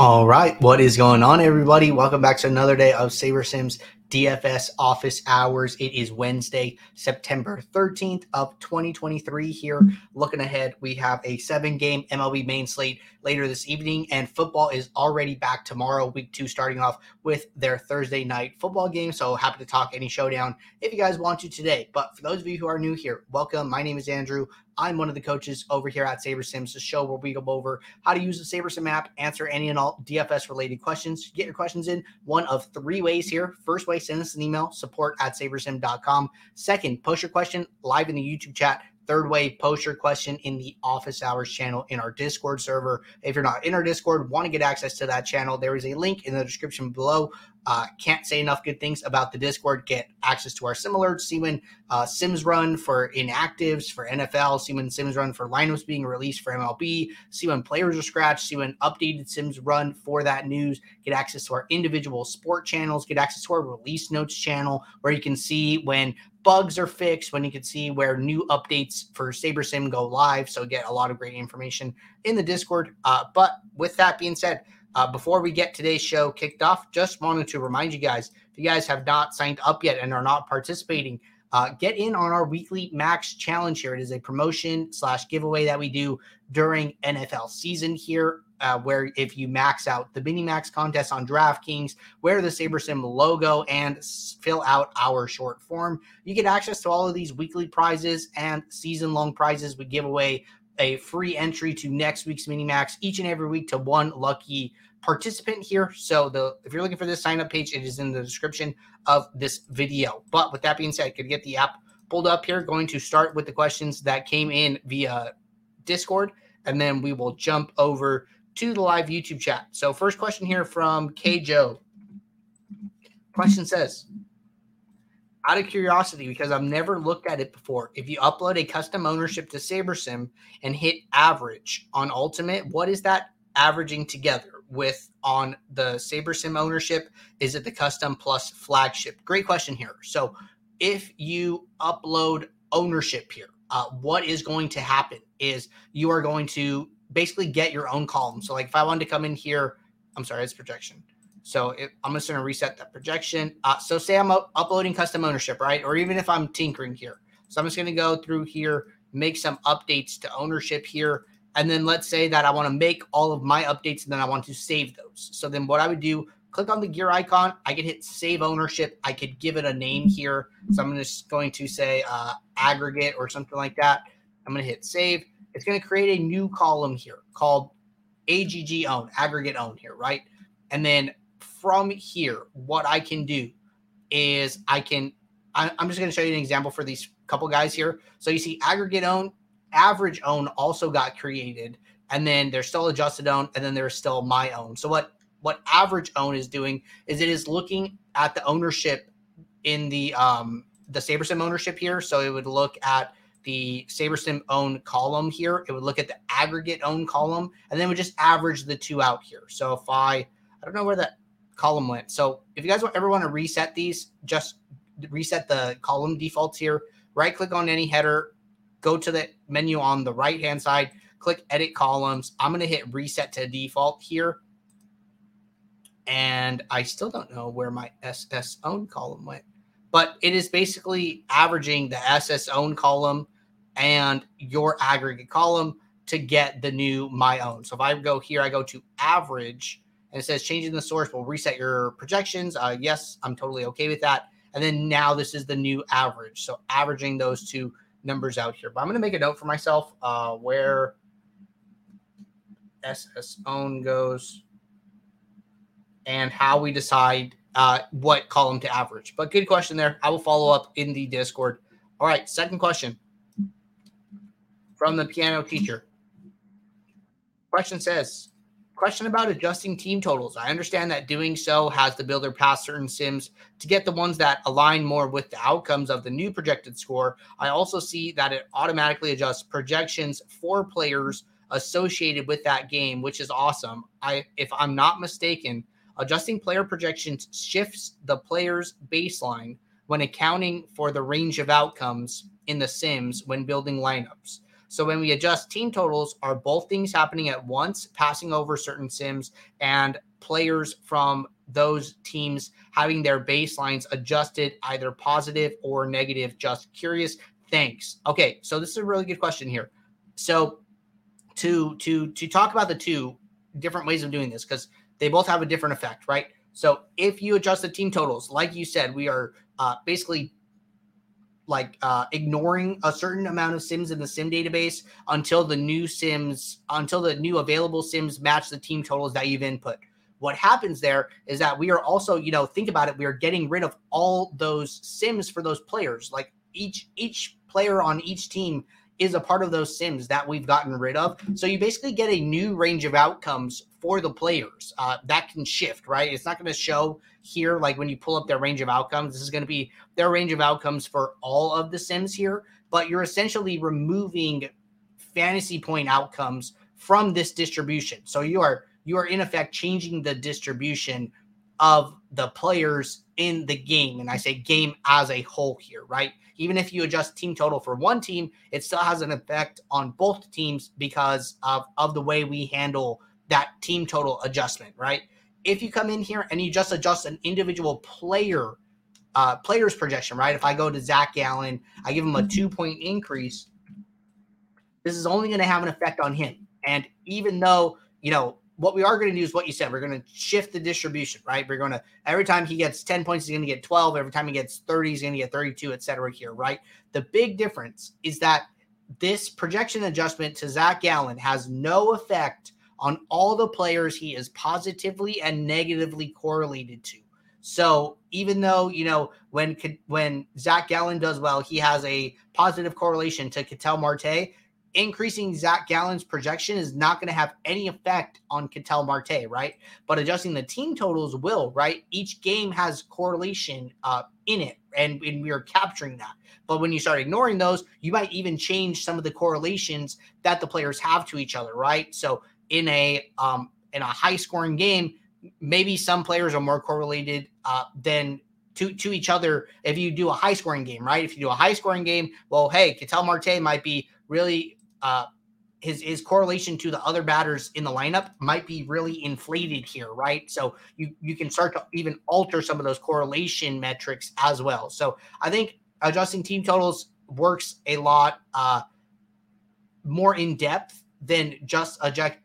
All right, what is going on, everybody? Welcome back to another day of SaberSims DFS office hours. It is Wednesday, September 13th of 2023 here. Looking ahead, we have a seven game MLB main slate later this evening, and football is already back tomorrow, week two, starting off with their Thursday night football game. So happy to talk any showdown if you guys want to today. But for those of you who are new here, welcome. My name is Andrew. I'm one of the coaches over here at SaberSims, the show where we go over how to use the SaberSim app, answer any and all DFS related questions. Get your questions in one of three ways here. First way, send us an email, support at sabersim.com. Second, post your question live in the YouTube chat. Third way, post your question in the office hours channel in our Discord server. If you're not in our Discord, want to get access to that channel, there is a link in the description below. Uh, can't say enough good things about the Discord. Get access to our similar when uh, Sims run for inactives for NFL, when Sims run for lineups being released for MLB, see when players are scratched, see when updated Sims run for that news. Get access to our individual sport channels, get access to our release notes channel where you can see when bugs are fixed, when you can see where new updates for SaberSim go live. So get a lot of great information in the Discord. Uh, but with that being said, uh, before we get today's show kicked off, just wanted to remind you guys if you guys have not signed up yet and are not participating, uh, get in on our weekly max challenge here. It is a promotion slash giveaway that we do during NFL season here uh, where if you max out the mini max contest on DraftKings, wear the SaberSim logo, and fill out our short form, you get access to all of these weekly prizes and season long prizes. We give away a free entry to next week's mini max each and every week to one lucky participant here. So the if you're looking for this sign up page, it is in the description of this video. But with that being said, I could get the app pulled up here. Going to start with the questions that came in via Discord, and then we will jump over to the live YouTube chat. So, first question here from K Joe. Question says, out of curiosity, because I've never looked at it before, if you upload a custom ownership to SaberSim and hit average on Ultimate, what is that averaging together with on the SaberSim ownership? Is it the custom plus flagship? Great question here. So, if you upload ownership here, uh, what is going to happen is you are going to basically get your own column. So like if I wanted to come in here, I'm sorry, it's projection. So it, I'm just going to reset that projection. Uh, so say I'm up, uploading custom ownership, right? Or even if I'm tinkering here. So I'm just going to go through here, make some updates to ownership here. And then let's say that I want to make all of my updates and then I want to save those. So then what I would do, click on the gear icon. I could hit save ownership. I could give it a name here. So I'm just going to say uh, aggregate or something like that. I'm going to hit save it's going to create a new column here called AGG own, aggregate own here, right? And then from here, what I can do is I can, I, am just going to show you an example for these couple guys here. So you see aggregate own, average own also got created, and then there's still adjusted own, and then there's still my own. So what what average own is doing is it is looking at the ownership in the um the SaberSim ownership here. So it would look at the SaberSim own column here, it would look at the aggregate own column and then would just average the two out here. So if I, I don't know where that column went. So if you guys ever want to reset these, just reset the column defaults here, right click on any header, go to the menu on the right hand side, click edit columns. I'm going to hit reset to default here. And I still don't know where my SS own column went but it is basically averaging the SS own column and your aggregate column to get the new my own. So if I go here, I go to average and it says changing the source will reset your projections. Uh, yes, I'm totally okay with that. And then now this is the new average. So averaging those two numbers out here. But I'm going to make a note for myself uh, where SS own goes and how we decide uh, what column to average. But good question there. I will follow up in the Discord. All right, second question from the piano teacher. Question says, question about adjusting team totals. I understand that doing so has the builder pass certain sims to get the ones that align more with the outcomes of the new projected score. I also see that it automatically adjusts projections for players associated with that game, which is awesome. I if I'm not mistaken, Adjusting player projections shifts the player's baseline when accounting for the range of outcomes in the Sims when building lineups. So when we adjust team totals, are both things happening at once, passing over certain sims and players from those teams having their baselines adjusted either positive or negative? Just curious. Thanks. Okay, so this is a really good question here. So to to to talk about the two different ways of doing this because they both have a different effect, right? So if you adjust the team totals, like you said, we are uh, basically like uh, ignoring a certain amount of sims in the sim database until the new sims until the new available sims match the team totals that you've input. What happens there is that we are also you know think about it we are getting rid of all those sims for those players. Like each each player on each team is a part of those sims that we've gotten rid of. So you basically get a new range of outcomes for the players uh, that can shift, right? It's not going to show here like when you pull up their range of outcomes. This is going to be their range of outcomes for all of the sims here, but you're essentially removing fantasy point outcomes from this distribution. So you are you are in effect changing the distribution of the players in the game. And I say game as a whole here, right? Even if you adjust team total for one team, it still has an effect on both teams because of, of the way we handle that team total adjustment, right? If you come in here and you just adjust an individual player, uh, player's projection, right? If I go to Zach Gallen, I give him a two point increase. This is only going to have an effect on him. And even though, you know, what we are going to do is what you said. We're going to shift the distribution, right? We're going to every time he gets 10 points, he's going to get 12. Every time he gets 30, he's going to get 32, et cetera, here, right? The big difference is that this projection adjustment to Zach Gallen has no effect on all the players he is positively and negatively correlated to. So even though you know when when Zach Gallen does well, he has a positive correlation to Ketel Marte increasing Zach Gallen's projection is not going to have any effect on Ketel Marte, right? But adjusting the team totals will, right? Each game has correlation uh, in it, and, and we are capturing that. But when you start ignoring those, you might even change some of the correlations that the players have to each other, right? So in a um, in a high scoring game, maybe some players are more correlated uh, than to, to each other if you do a high scoring game, right? If you do a high scoring game, well, hey, Ketel Marte might be really uh, his his correlation to the other batters in the lineup might be really inflated here, right? So you you can start to even alter some of those correlation metrics as well. So I think adjusting team totals works a lot uh, more in depth than just adjust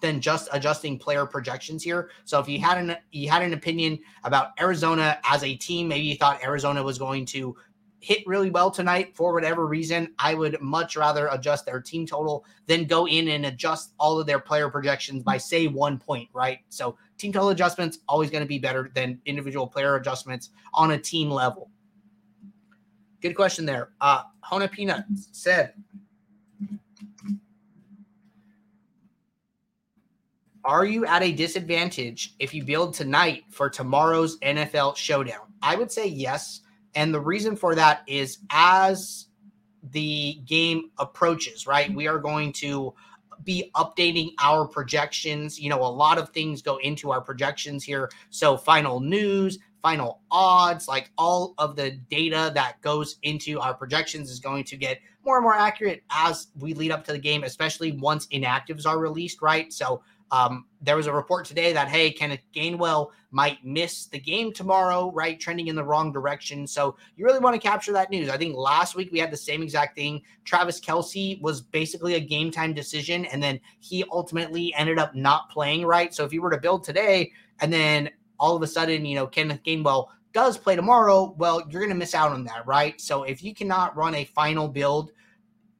than just adjusting player projections here. So if you had an you had an opinion about Arizona as a team, maybe you thought Arizona was going to hit really well tonight for whatever reason, I would much rather adjust their team total than go in and adjust all of their player projections by say one point, right? So team total adjustments always going to be better than individual player adjustments on a team level. Good question there. Uh Hona Peanut said Are you at a disadvantage if you build tonight for tomorrow's NFL showdown? I would say yes and the reason for that is as the game approaches, right, we are going to be updating our projections. You know, a lot of things go into our projections here. So, final news, final odds, like all of the data that goes into our projections is going to get more and more accurate as we lead up to the game, especially once inactives are released, right? So, um, there was a report today that hey, Kenneth Gainwell might miss the game tomorrow, right? Trending in the wrong direction. So you really want to capture that news. I think last week we had the same exact thing. Travis Kelce was basically a game time decision, and then he ultimately ended up not playing right. So if you were to build today, and then all of a sudden, you know, Kenneth Gainwell does play tomorrow, well, you're going to miss out on that, right? So if you cannot run a final build,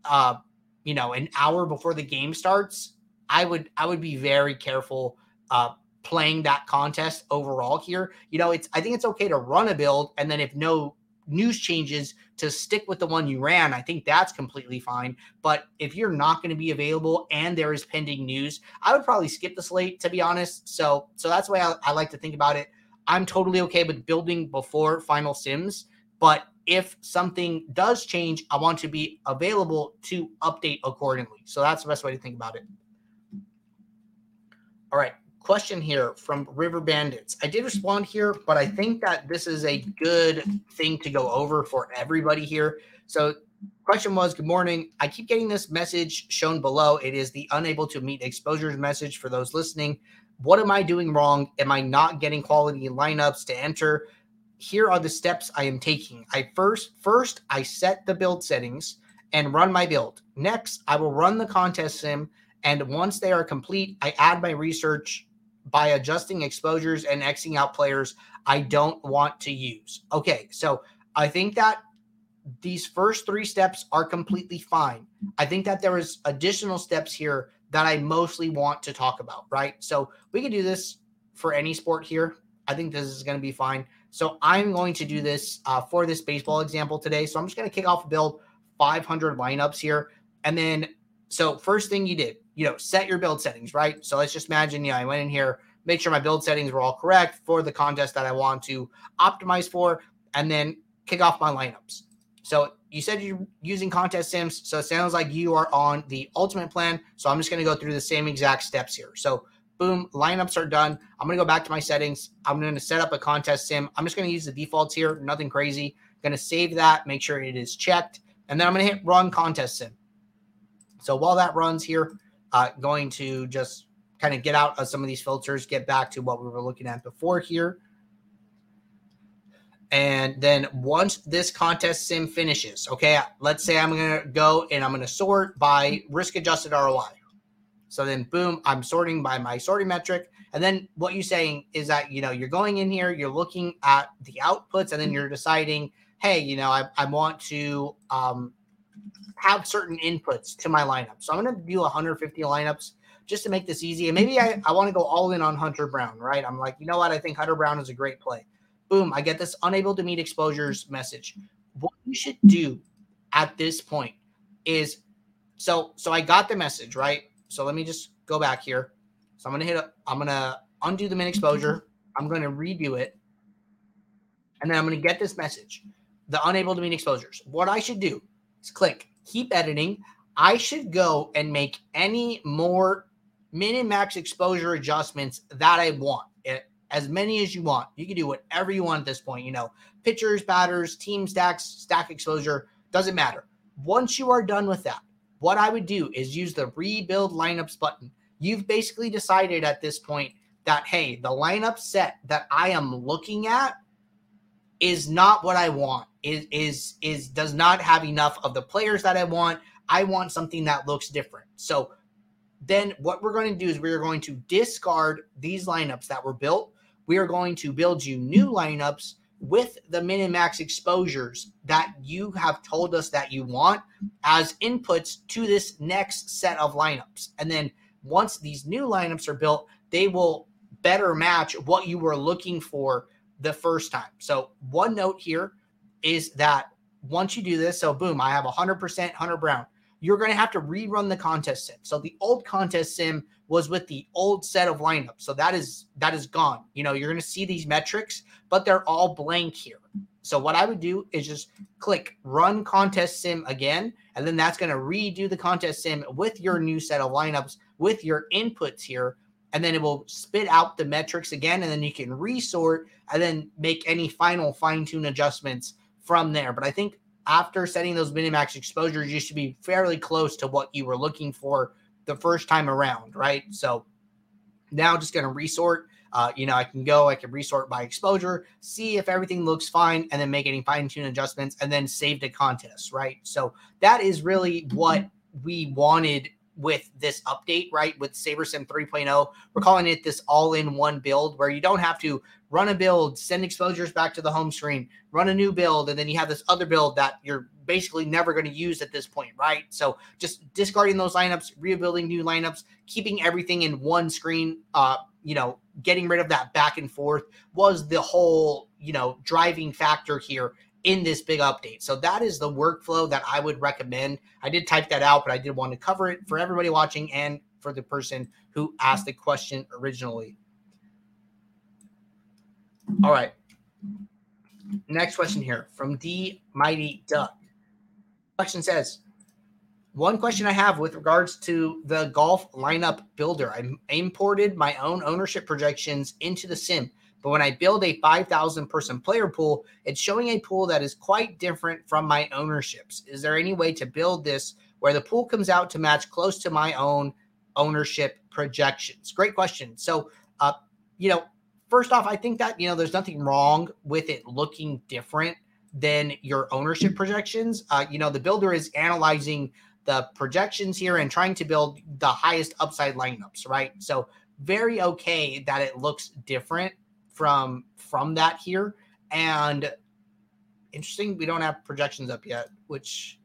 uh, you know, an hour before the game starts, I would I would be very careful uh, playing that contest overall here. You know, it's I think it's okay to run a build and then if no news changes to stick with the one you ran, I think that's completely fine. But if you're not going to be available and there is pending news, I would probably skip the slate to be honest. So so that's the way I, I like to think about it. I'm totally okay with building before final sims, but if something does change, I want to be available to update accordingly. So that's the best way to think about it. All right. Question here from River Bandits. I did respond here, but I think that this is a good thing to go over for everybody here. So question was Good morning. I keep getting this message shown below. It is the unable to meet exposures message for those listening. What am I doing wrong? Am I not getting quality lineups to enter? Here are the steps I am taking. I first first I set the build settings and run my build. Next, I will run the contest sim and once they are complete, I add my research by adjusting exposures and Xing out players I don't want to use. Okay, so I think that these first three steps are completely fine. I think that there is additional steps here that I mostly want to talk about, right? So we can do this for any sport here. I think this is going to be fine. So I'm going to do this uh, for this baseball example today. So I'm just going to kick off build 500 lineups here. And then, so first thing you did, you know, set your build settings, right? So let's just imagine, yeah, I went in here, make sure my build settings were all correct for the contest that I want to optimize for, and then kick off my lineups. So you said you're using contest sims, so it sounds like you are on the ultimate plan. So I'm just going to go through the same exact steps here. So boom, lineups are done. I'm going to go back to my settings. I'm going to set up a contest sim. I'm just going to use the defaults here, nothing crazy. Going to save that, make sure it is checked, and then I'm going to hit run contest sim. So while that runs here, uh, going to just kind of get out of some of these filters, get back to what we were looking at before here. And then once this contest sim finishes, okay, let's say I'm going to go and I'm going to sort by risk adjusted ROI. So then, boom, I'm sorting by my sorting metric. And then what you're saying is that, you know, you're going in here, you're looking at the outputs, and then you're deciding, hey, you know, I, I want to um, have certain inputs to my lineup. So I'm going to do 150 lineups just to make this easy. And maybe I, I want to go all in on Hunter Brown, right? I'm like, you know what? I think Hunter Brown is a great play. Boom, I get this unable to meet exposures message. What you should do at this point is so so I got the message, right? So let me just go back here. So I'm gonna hit a, I'm gonna undo the min exposure. I'm gonna redo it. And then I'm gonna get this message. The unable to meet exposures. What I should do click keep editing. I should go and make any more min max exposure adjustments that I want. As many as you want. You can do whatever you want at this point. You know, pitchers, batters, team stacks, stack exposure, doesn't matter. Once you are done with that, what I would do is use the rebuild lineups button. You've basically decided at this point that, hey, the lineup set that I am looking at is not what I want. Is is is does not have enough of the players that I want. I want something that looks different. So then what we're going to do is we're going to discard these lineups that were built. We are going to build you new lineups with the min and max exposures that you have told us that you want as inputs to this next set of lineups. And then once these new lineups are built, they will better match what you were looking for the first time. So, one note here is that once you do this, so boom, I have 100% Hunter Brown. You're going to have to rerun the contest sim. So the old contest sim was with the old set of lineups. So that is that is gone. You know, you're going to see these metrics, but they're all blank here. So what I would do is just click run contest sim again, and then that's going to redo the contest sim with your new set of lineups with your inputs here and then it will spit out the metrics again, and then you can resort and then make any final fine tune adjustments from there. But I think after setting those minimax exposures, you should be fairly close to what you were looking for the first time around, right? So now just going to resort. Uh, you know, I can go, I can resort by exposure, see if everything looks fine, and then make any fine tune adjustments, and then save the contest, right? So that is really what we wanted with this update, right? With SaberSim 3.0, we're calling it this all in one build where you don't have to run a build, send exposures back to the home screen, run a new build, and then you have this other build that you're basically never going to use at this point, right? So just discarding those lineups, rebuilding new lineups, keeping everything in one screen, uh, you know, getting rid of that back and forth was the whole, you know, driving factor here in this big update. So that is the workflow that I would recommend. I did type that out, but I did want to cover it for everybody watching and for the person who asked the question originally. All right. Next question here from the Mighty Duck. Question says, one question I have with regards to the golf lineup builder. I imported my own ownership projections into the sim But when I build a 5,000 person player pool, it's showing a pool that is quite different from my ownerships. Is there any way to build this where the pool comes out to match close to my own ownership projections? Great question. So, uh, you know, first off, I think that, you know, there's nothing wrong with it looking different than your ownership projections. Uh, you know, the builder is analyzing the projections here and trying to build the highest upside lineups, right? So very okay that it looks different from from that here. And interesting, we don't have projections up yet, which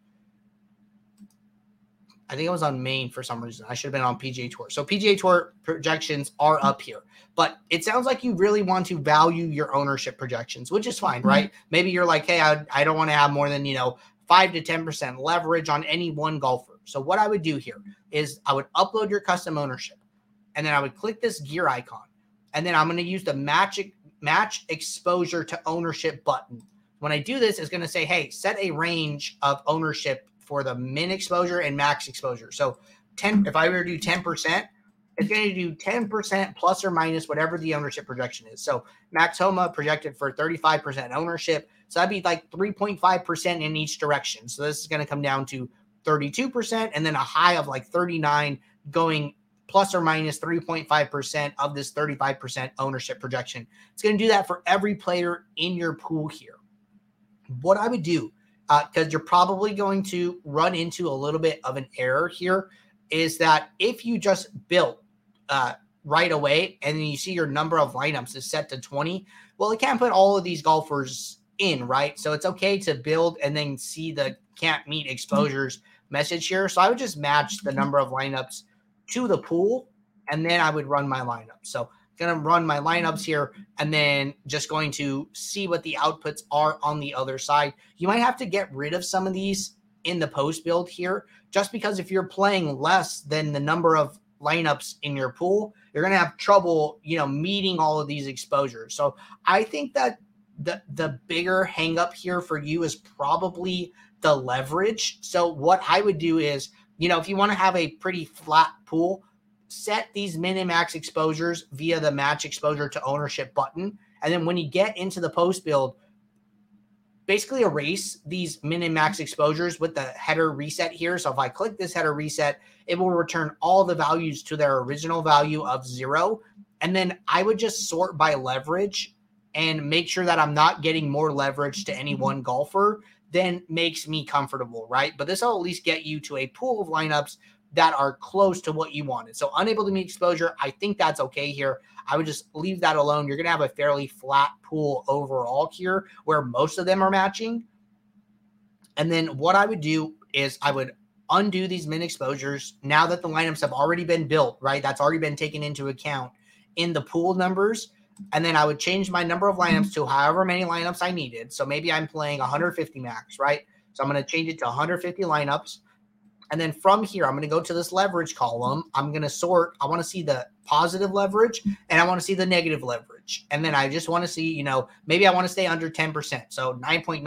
I think it was on main for some reason. I should have been on PGA Tour. So PGA Tour projections are up here, but it sounds like you really want to value your ownership projections, which is fine, mm-hmm. right? Maybe you're like, hey, I, I don't want to have more than you know five to ten percent leverage on any one golfer. So what I would do here is I would upload your custom ownership, and then I would click this gear icon, and then I'm going to use the match match exposure to ownership button. When I do this, it's going to say, hey, set a range of ownership for the min exposure and max exposure. So 10, if I were to do 10%, it's going to do 10% plus or minus whatever the ownership projection is. So Max Homa projected for 35% ownership. So that'd be like 3.5% in each direction. So this is going to come down to 32% and then a high of like 39 going plus or minus 3.5% of this 35% ownership projection. It's going to do that for every player in your pool here. What I would do because uh, you're probably going to run into a little bit of an error here is that if you just built uh, right away and then you see your number of lineups is set to 20, well, it can't put all of these golfers in, right? So it's okay to build and then see the can't meet exposures message here. So I would just match the number of lineups to the pool and then I would run my lineup. So to run my lineups here and then just going to see what the outputs are on the other side. You might have to get rid of some of these in the post build here, just because if you're playing less than the number of lineups in your pool, you're going to have trouble, you know, meeting all of these exposures. So I think that the the bigger hangup here for you is probably the leverage. So what I would do is, you know, if you want to have a pretty flat pool, set these min and max exposures via the match exposure to ownership button. And then when you get into the post build, basically erase these min and max exposures with the header reset here. So if I click this header reset, it will return all the values to their original value of zero. And then I would just sort by leverage and make sure that I'm not getting more leverage to any one golfer then makes me comfortable, right? But this will at least get you to a pool of lineups that are close to what you wanted. So unable to meet exposure, I think that's okay here. I would just leave that alone. You're going to have a fairly flat pool overall here where most of them are matching. And then what I would do is I would undo these min exposures now that the lineups have already been built, right? That's already been taken into account in the pool numbers. And then I would change my number of lineups to however many lineups I needed. So maybe I'm playing 150 max, right? So I'm going to change it to 150 lineups. And then from here, I'm going to go to this leverage column. I'm going to sort. I want to see the positive leverage and I want to see the negative leverage. And then I just want to see, you know, maybe I want to stay under 10%. So 9.9,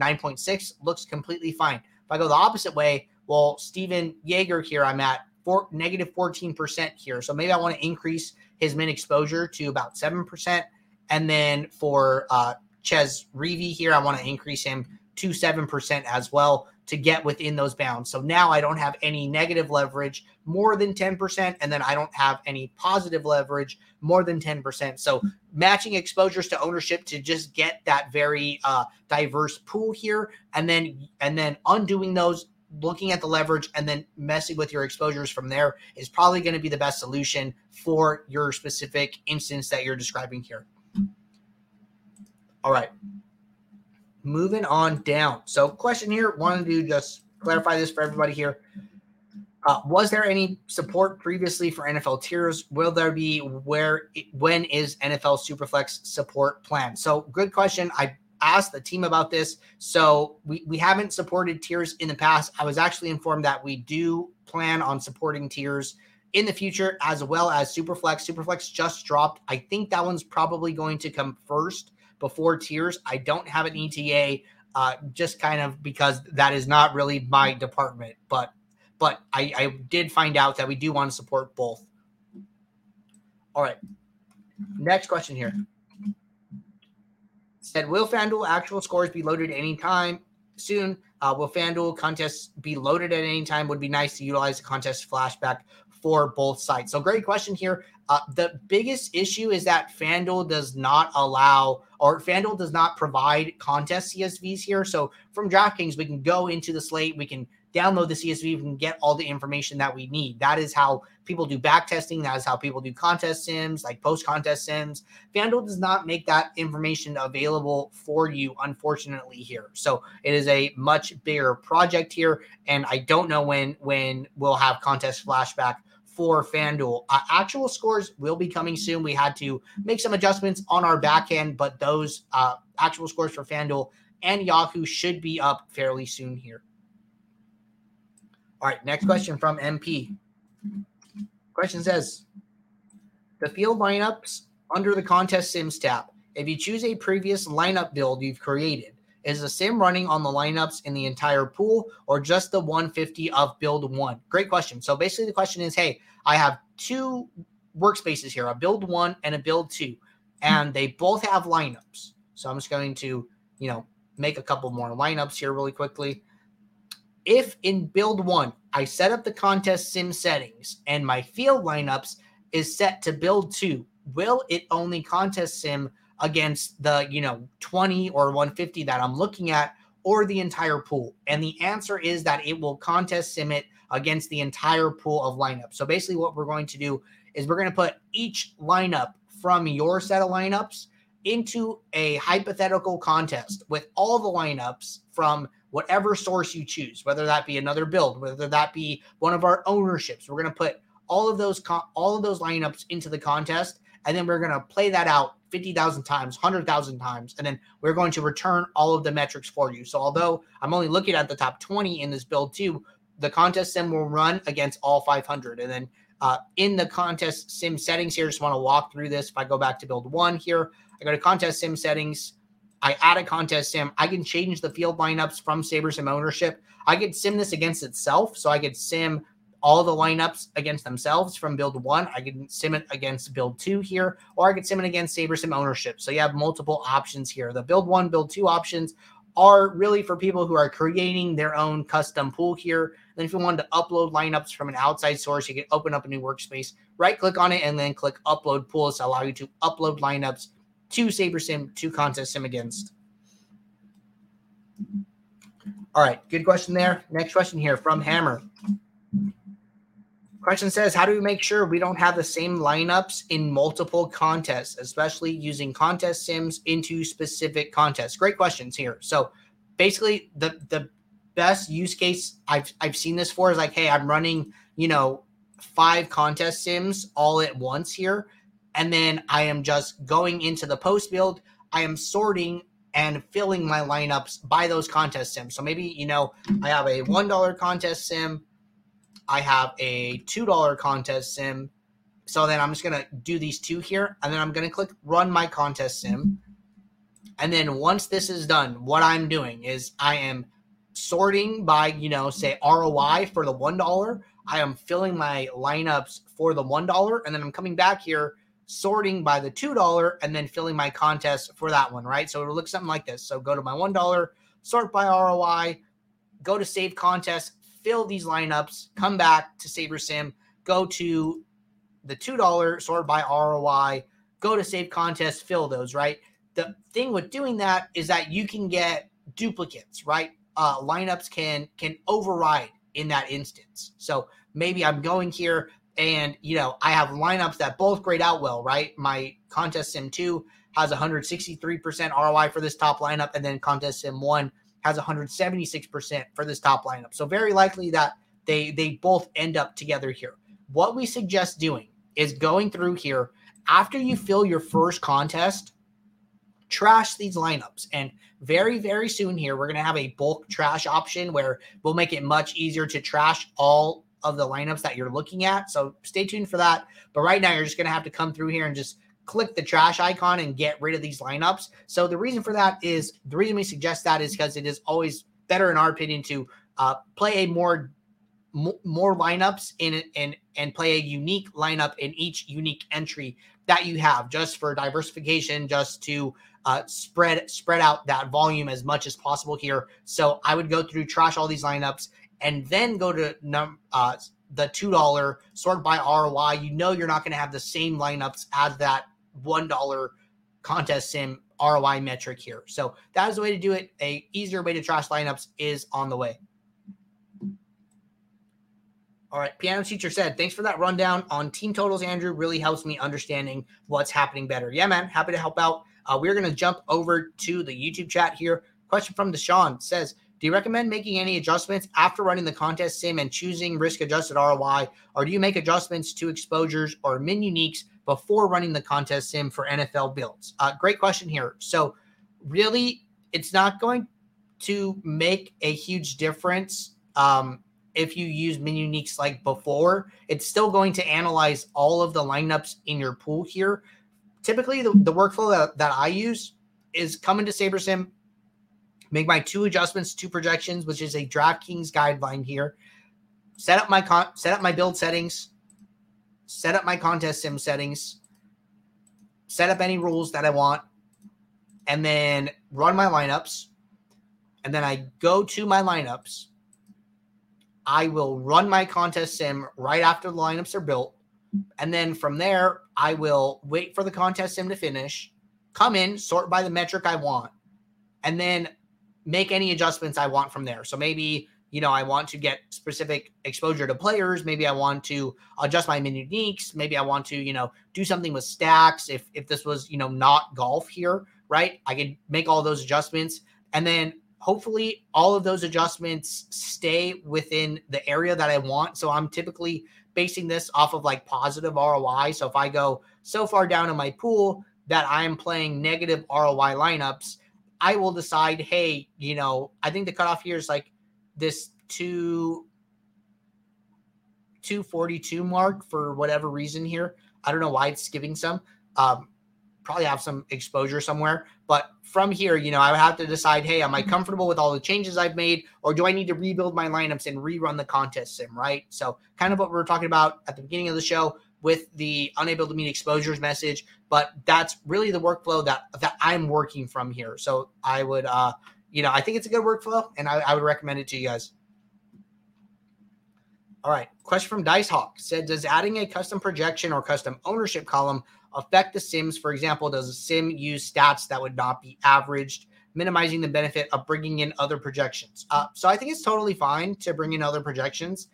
9.6 looks completely fine. If I go the opposite way, well, Stephan Jaeger here, I'm at four, negative 14% here. So maybe I want to increase his min exposure to about 7%. And then for uh, Chez Reavie here, I want to increase him to 7% as well to get within those bounds. So now I don't have any negative leverage more than 10%, and then I don't have any positive leverage more than 10%. So matching exposures to ownership to just get that very uh, diverse pool here, and then and then undoing those, looking at the leverage, and then messing with your exposures from there is probably going to be the best solution for your specific instance that you're describing here. All right moving on down. So, question here, wanted to just clarify this for everybody here. Uh, was there any support previously for NFL tiers? Will there be? Where? When is NFL Superflex support planned? So, good question. I asked the team about this. So, we we haven't supported tiers in the past. I was actually informed that we do plan on supporting tiers in the future as well as Superflex. Superflex just dropped. I think that one's probably going to come first before tiers. I don't have an ETA, uh, just kind of because that is not really my department. But but I, I did find out that we do want to support both. All right. Next question here. Said, will FanDuel actual scores be loaded anytime soon? Uh, will FanDuel contests be loaded at any time? Would be nice to utilize the contest flashback for both sites. So great question here. Uh, the biggest issue is that FanDuel does not allow or FanDuel does not provide contest CSVs here. So from DraftKings, we can go into the slate, we can download the CSV, and get all the information that we need. That is how people do back testing. That is how people do contest sims, like post contest sims. FanDuel does not make that information available for you, unfortunately, here. So it is a much bigger project here. And I don't know when when we'll have contest flashback for FanDuel. Uh, actual scores will be coming soon. We had to make some adjustments on our back end, but those uh, actual scores for FanDuel and Yahoo should be up fairly soon here. All right, next question from MP. Question says the field lineups under the contest sims tab. If you choose a previous lineup build you've created, is the sim running on the lineups in the entire pool or just the 150 of build one? Great question. So basically, the question is hey, I have two workspaces here a build one and a build two, and they both have lineups. So I'm just going to, you know, make a couple more lineups here really quickly. If in build one, I set up the contest sim settings and my field lineups is set to build two, will it only contest sim against the, you know, 20 or 150 that I'm looking at or the entire pool? And the answer is that it will contest sim it against the entire pool of lineups. So basically, what we're going to do is we're going to put each lineup from your set of lineups into a hypothetical contest with all the lineups from whatever source you choose, whether that be another build, whether that be one of our ownerships. We're going to put all of those all of those lineups into the contest, and then we're going to play that out 50,000 times, 100,000 times, and then we're going to return all of the metrics for you. So although I'm only looking at the top 20 in this build two, the contest sim will run against all 500. And then uh, in the contest sim settings here, just want to walk through this. If I go back to build one here, I go to contest sim settings. I add a contest sim. I can change the field lineups from SaberSim ownership. I could sim this against itself. So I could sim all the lineups against themselves from build one. I can sim it against build two here, or I could sim it against SaberSim ownership. So you have multiple options here. The build one, build two options are really for people who are creating their own custom pool here. Then if you wanted to upload lineups from an outside source, you can open up a new workspace, right click on it, and then click upload pools to allow you to upload lineups to SaberSim to contest sim against. All right, good question there. Next question here from Hammer. Question says, how do we make sure we don't have the same lineups in multiple contests, especially using contest sims into specific contests? Great questions here. So basically the the best use case I've I've seen this for is like, hey, I'm running, you know, five contest sims all at once here and then I am just going into the post build. I am sorting and filling my lineups by those contest sims. So maybe, you know, I have a $1 contest sim, I have a $2 contest sim. So then I'm just going to do these two here, and then I'm going to click run my contest sim. And then once this is done, what I'm doing is I am sorting by, you know, say ROI for the $1. I am filling my lineups for the $1, and then I'm coming back here sorting by the $2 and then filling my contest for that one, right? So it'll look something like this. So go to my $1, sort by ROI, go to save contest, fill these lineups, come back to SaberSim, go to the $2 sort by ROI, go to save contest, fill those, right? The thing with doing that is that you can get duplicates, right? Uh, lineups can can override in that instance. So maybe I'm going here, and, you know, I have lineups that both grade out well, right? My Contest Sim 2 has 163% ROI for this top lineup, and then Contest Sim 1 has 176% for this top lineup. So very likely that they they both end up together here. What we suggest doing is going through here after you fill your first contest, trash these lineups. And very, very soon here, we're going to have a bulk trash option where we'll make it much easier to trash all of the lineups that you're looking at. So stay tuned for that. But right now, you're just going to have to come through here and just click the trash icon and get rid of these lineups. So the reason for that is the reason we suggest that is because it is always better, in our opinion, to uh, play a more more lineups in and and play a unique lineup in each unique entry that you have just for diversification just to uh, spread spread out that volume as much as possible here so i would go through trash all these lineups and then go to num uh, the two dollar sort by roi you know you're not going to have the same lineups as that one dollar contest sim roi metric here so that is the way to do it a easier way to trash lineups is on the way all right. Piano teacher said, thanks for that rundown on team totals, Andrew. Really helps me understanding what's happening better. Yeah, man. Happy to help out. Uh, we're going to jump over to the YouTube chat here. Question from Deshaun says, do you recommend making any adjustments after running the contest sim and choosing risk adjusted ROI? Or do you make adjustments to exposures or min uniques before running the contest sim for NFL builds? Uh, great question here. So, really, it's not going to make a huge difference um, if you use min uniques like before, it's still going to analyze all of the lineups in your pool here. Typically, the, the workflow that, that I use is come into SaberSim, make my two adjustments, two projections, which is a DraftKings guideline here. Set up my con- set up my build settings, set up my contest sim settings, set up any rules that I want, and then run my lineups. And then I go to my lineups I will run my contest sim right after the lineups are built. And then from there, I will wait for the contest sim to finish, come in, sort by the metric I want, and then make any adjustments I want from there. So maybe, you know, I want to get specific exposure to players. Maybe I want to adjust my min uniques. Maybe I want to, you know, do something with stacks. If if this was, you know, not golf here, right? I could make all those adjustments. And then hopefully all of those adjustments stay within the area that I want. So I'm typically basing this off of like positive ROI. So if I go so far down in my pool that I'm playing negative ROI lineups, I will decide, hey, you know, I think the cutoff here is like this two 242 mark for whatever reason here. I don't know why it's giving some. Um, probably have some exposure somewhere. But from here, you know, I would have to decide, hey, am I mm-hmm. comfortable with all the changes I've made, or do I need to rebuild my lineups and rerun the contest sim, right? So kind of what we were talking about at the beginning of the show with the unable to meet exposures message, but that's really the workflow that that I'm working from here. So I would uh, you know, I think it's a good workflow and I, I would recommend it to you guys. All right. Question from Dice Hawk said, Does adding a custom projection or custom ownership column affect the sims? For example, does a sim use stats that would not be averaged, minimizing the benefit of bringing in other projections? Uh, so I think it's totally fine to bring in other projections.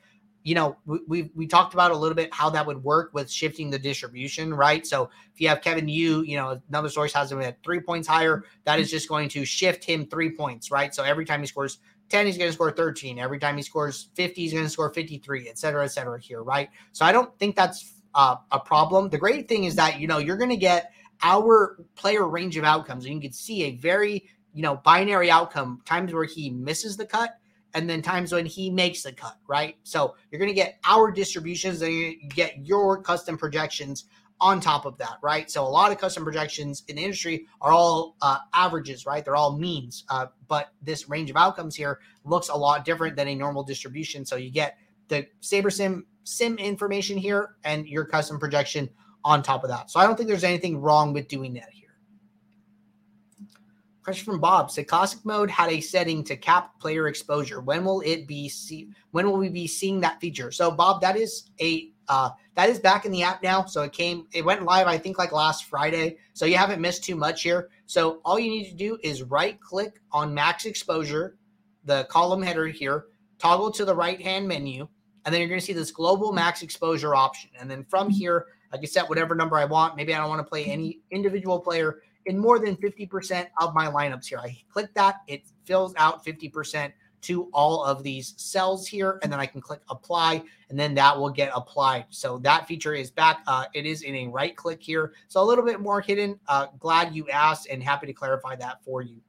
You know, we, we, we talked about a little bit how that would work with shifting the distribution, right? So if you have Kevin Yu, you know, another source has him at three points higher, that is just going to shift him three points, right? So every time he scores 10, he's going to score 13. Every time he scores 50, he's going to score 53, et cetera, et cetera, here, right? So I don't think that's uh, a problem. The great thing is that you know you're going to get our player range of outcomes, and you can see a very you know binary outcome. Times where he misses the cut, and then times when he makes the cut. Right. So you're going to get our distributions, and you get your custom projections on top of that, right? So a lot of custom projections in the industry are all uh, averages, right? They're all means. Uh, but this range of outcomes here looks a lot different than a normal distribution. So you get the SaberSim sim information here and your custom projection on top of that. So I don't think there's anything wrong with doing that here. Question from Bob: Said classic mode had a setting to cap player exposure. When will it be see? When will we be seeing that feature? So Bob, that is a uh, that is back in the app now. So it came, it went live, I think, like last Friday. So you haven't missed too much here. So all you need to do is right click on max exposure, the column header here, toggle to the right hand menu, and then you're going to see this global max exposure option. And then from here, I can set whatever number I want. Maybe I don't want to play any individual player in more than 50% of my lineups here. I click that, it fills out 50% to all of these cells here, and then I can click apply, and then that will get applied. So that feature is back. Uh, it is in a right click here. So a little bit more hidden. Uh, glad you asked and happy to clarify that for you.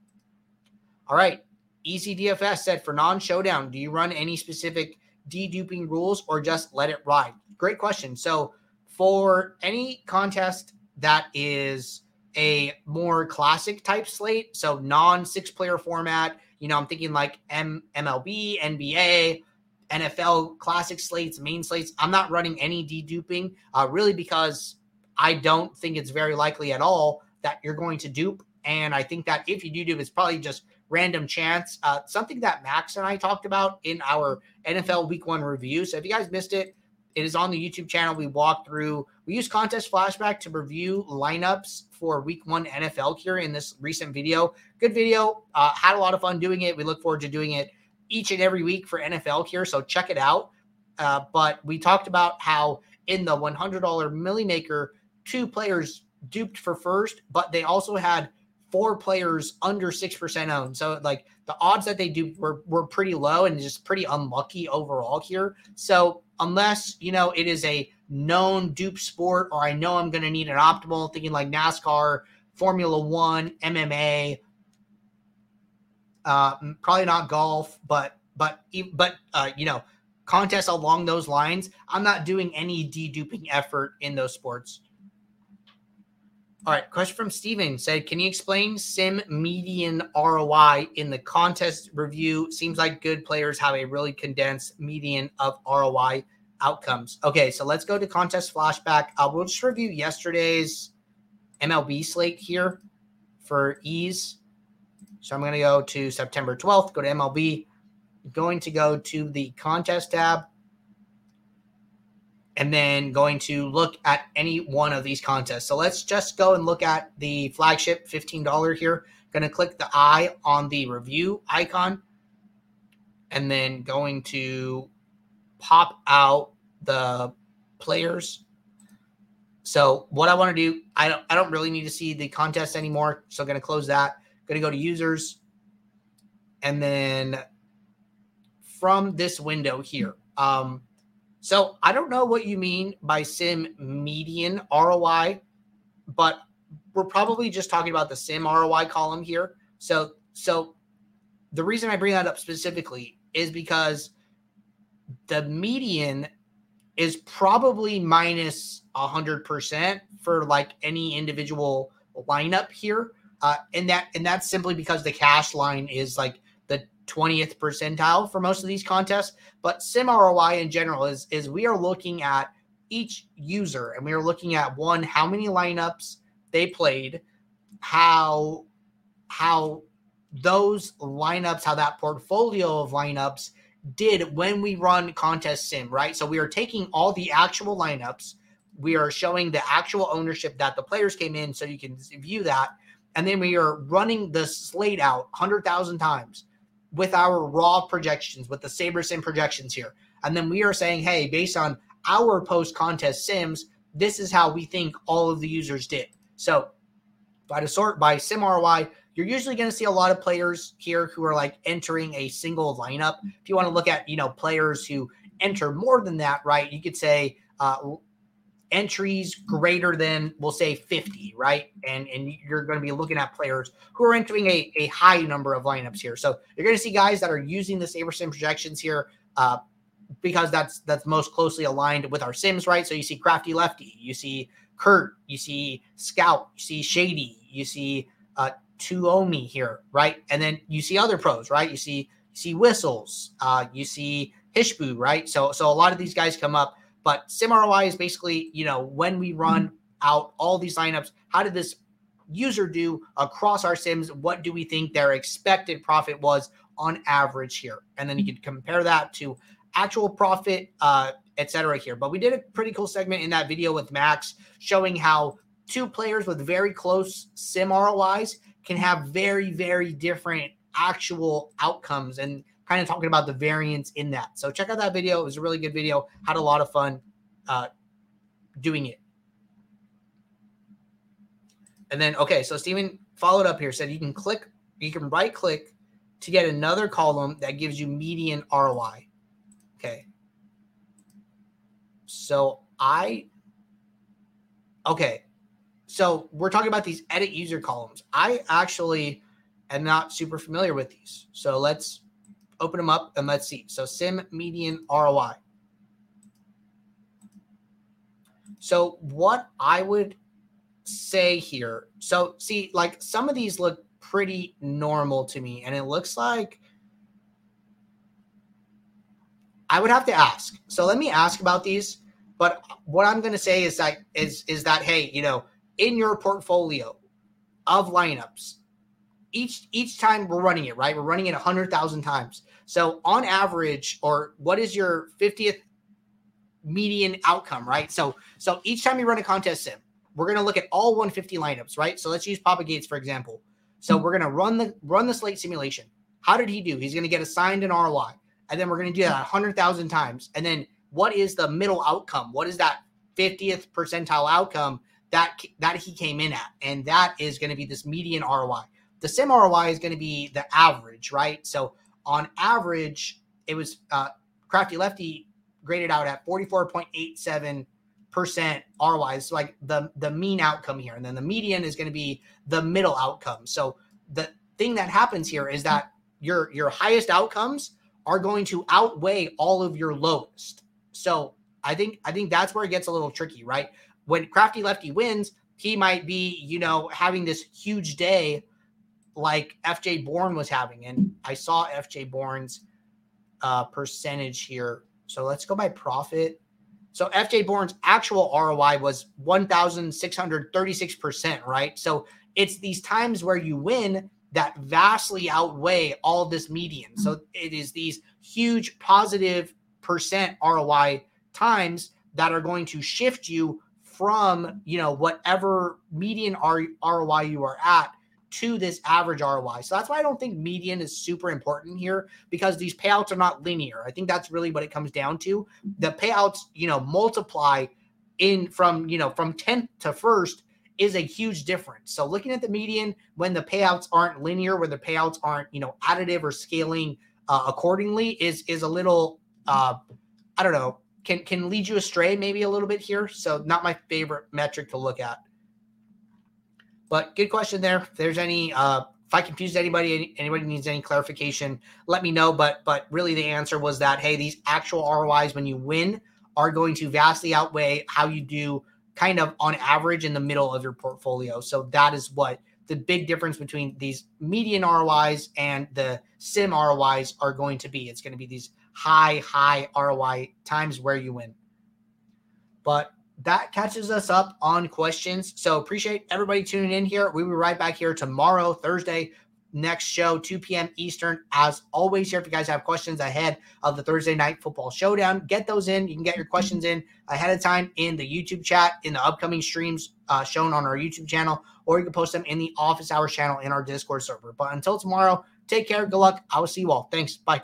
All right. Easy DFS said for non showdown, do you run any specific deduping rules or just let it ride? Great question. So, for any contest that is a more classic type slate, so non six player format, you know, I'm thinking like M- MLB, NBA, NFL classic slates, main slates. I'm not running any deduping, uh, really because I don't think it's very likely at all that you're going to dupe. And I think that if you do dupe, it's probably just random chance. Uh, something that Max and I talked about in our NFL Week One review. So if you guys missed it, it is on the YouTube channel. We walked through. We use contest flashback to review lineups for Week One NFL here in this recent video. Good video. Uh, had a lot of fun doing it. We look forward to doing it each and every week for NFL here. So check it out. Uh, but we talked about how in the $100 Milly Maker, two players duped for first, but they also had four players under 6% owned. So like the odds that they do were, were pretty low and just pretty unlucky overall here. So unless, you know, it is a known dupe sport or I know I'm going to need an optimal thinking like NASCAR, Formula One, MMA, uh, probably not golf, but, but, but, uh, you know, contests along those lines. I'm not doing any deduping effort in those sports. All right, question from Steven said, Can you explain sim median ROI in the contest review? Seems like good players have a really condensed median of ROI outcomes. Okay, so let's go to contest flashback. Uh, we'll just review yesterday's MLB slate here for ease. So I'm going to go to September 12th, go to MLB, going to go to the contest tab and then going to look at any one of these contests. So let's just go and look at the flagship $15 here. Going to click the eye on the review icon and then going to pop out the players. So what I want to do, I don't I don't really need to see the contest anymore. So I'm going to close that. I'm Going to go to users and then from this window here, um, so I don't know what you mean by sim median ROI, but we're probably just talking about the sim ROI column here. So so the reason I bring that up specifically is because the median is probably minus 100% for like any individual lineup here. Uh, and that and that's simply because the cash line is like the 20th percentile for most of these contests. But sim ROI in general is is we are looking at each user and we are looking at one how many lineups they played, how how those lineups, how that portfolio of lineups did when we run contest sim, right? So we are taking all the actual lineups, we are showing the actual ownership that the players came in so you can view that. And then we are running the slate out 100,000 times with our raw projections, with the SaberSim projections here. And then we are saying, hey, based on our post contest sims, this is how we think all of the users did. So by the sort by sim ROI, you're usually going to see a lot of players here who are like entering a single lineup. If you want to look at, you know, players who enter more than that, right? You could say uh, entries greater than we'll say 50 right and and you're going to be looking at players who are entering a, a high number of lineups here so you're going to see guys that are using the SaberSim projections here uh, because that's that's most closely aligned with our sims right so you see crafty lefty you see kurt you see scout you see shady you see uh tuomi here right and then you see other pros right you see you see whistles uh you see hishbu right so so a lot of these guys come up but sim ROI is basically, you know, when we run out all these lineups, how did this user do across our sims? What do we think their expected profit was on average here? And then you can compare that to actual profit, uh, etc. here. But we did a pretty cool segment in that video with Max showing how two players with very close sim ROIs can have very, very different actual outcomes. And kind of talking about the variance in that. So check out that video. It was a really good video. Had a lot of fun uh, doing it. And then, okay, so Stephen followed up here, said you can click, you can right click to get another column that gives you median ROI. Okay. So I, okay. So we're talking about these edit user columns. I actually am not super familiar with these. So let's open them up and let's see. So sim median ROI. So what I would say here, so see, like some of these look pretty normal to me, and it looks like I would have to ask. So let me ask about these. But what I'm going to say is that is is that hey, you know, in your portfolio of lineups, each each time we're running it, right? We're running it 100,000 times. So on average or what is your 50th median outcome, right? So so each time you run a contest sim, we're going to look at all 150 lineups, right? So let's use Papa Gates for example. So we're going to run the run the slate simulation. How did he do? He's going to get assigned an ROI and then we're going to do that 100,000 times. And then what is the middle outcome? What is that 50th percentile outcome that that he came in at? And that is going to be this median ROI. The sim ROI is going to be the average, right? So on average, it was uh, Crafty Lefty graded out at 44.87 percent ROI. So like the the mean outcome here, and then the median is going to be the middle outcome. So the thing that happens here is that your your highest outcomes are going to outweigh all of your lowest. So I think I think that's where it gets a little tricky, right? When Crafty Lefty wins, he might be, you know, having this huge day like FJ Bourne was having. And I saw FJ Bourne's uh, percentage here. So let's go by profit. So FJ Bourne's actual ROI was 1,636%, right? So it's these times where you win that vastly outweigh all this median. So it is these huge positive percent ROI times that are going to shift you from, you know, whatever median ROI you are at to this average ROI. So that's why I don't think median is super important here because these payouts are not linear. I think that's really what it comes down to. The payouts, you know, multiply in from, you know, from 10th to first is a huge difference. So looking at the median when the payouts aren't linear, where the payouts aren't you know additive or scaling uh, accordingly, is is a little uh, I don't know can can lead you astray maybe a little bit here. So not my favorite metric to look at. But good question there. If there's any uh, if I confused anybody, anybody needs any clarification, let me know. But but really the answer was that hey, these actual ROIs when you win are going to vastly outweigh how you do kind of on average in the middle of your portfolio. So that is what the big difference between these median ROIs and the sim ROIs are going to be. It's going to be these high, high ROI times where you win. But that catches us up on questions. So appreciate everybody tuning in here. We will be right back here tomorrow, Thursday, next show, 2 p.m. Eastern. As always, here, if you guys have questions ahead of the Thursday night football showdown, get those in. You can get your questions in ahead of time in the YouTube chat, in the upcoming streams uh, shown on our YouTube channel, or you can post them in the office hours channel in our Discord server. But until tomorrow, take care. Good luck. I will see you all. Thanks. Bye.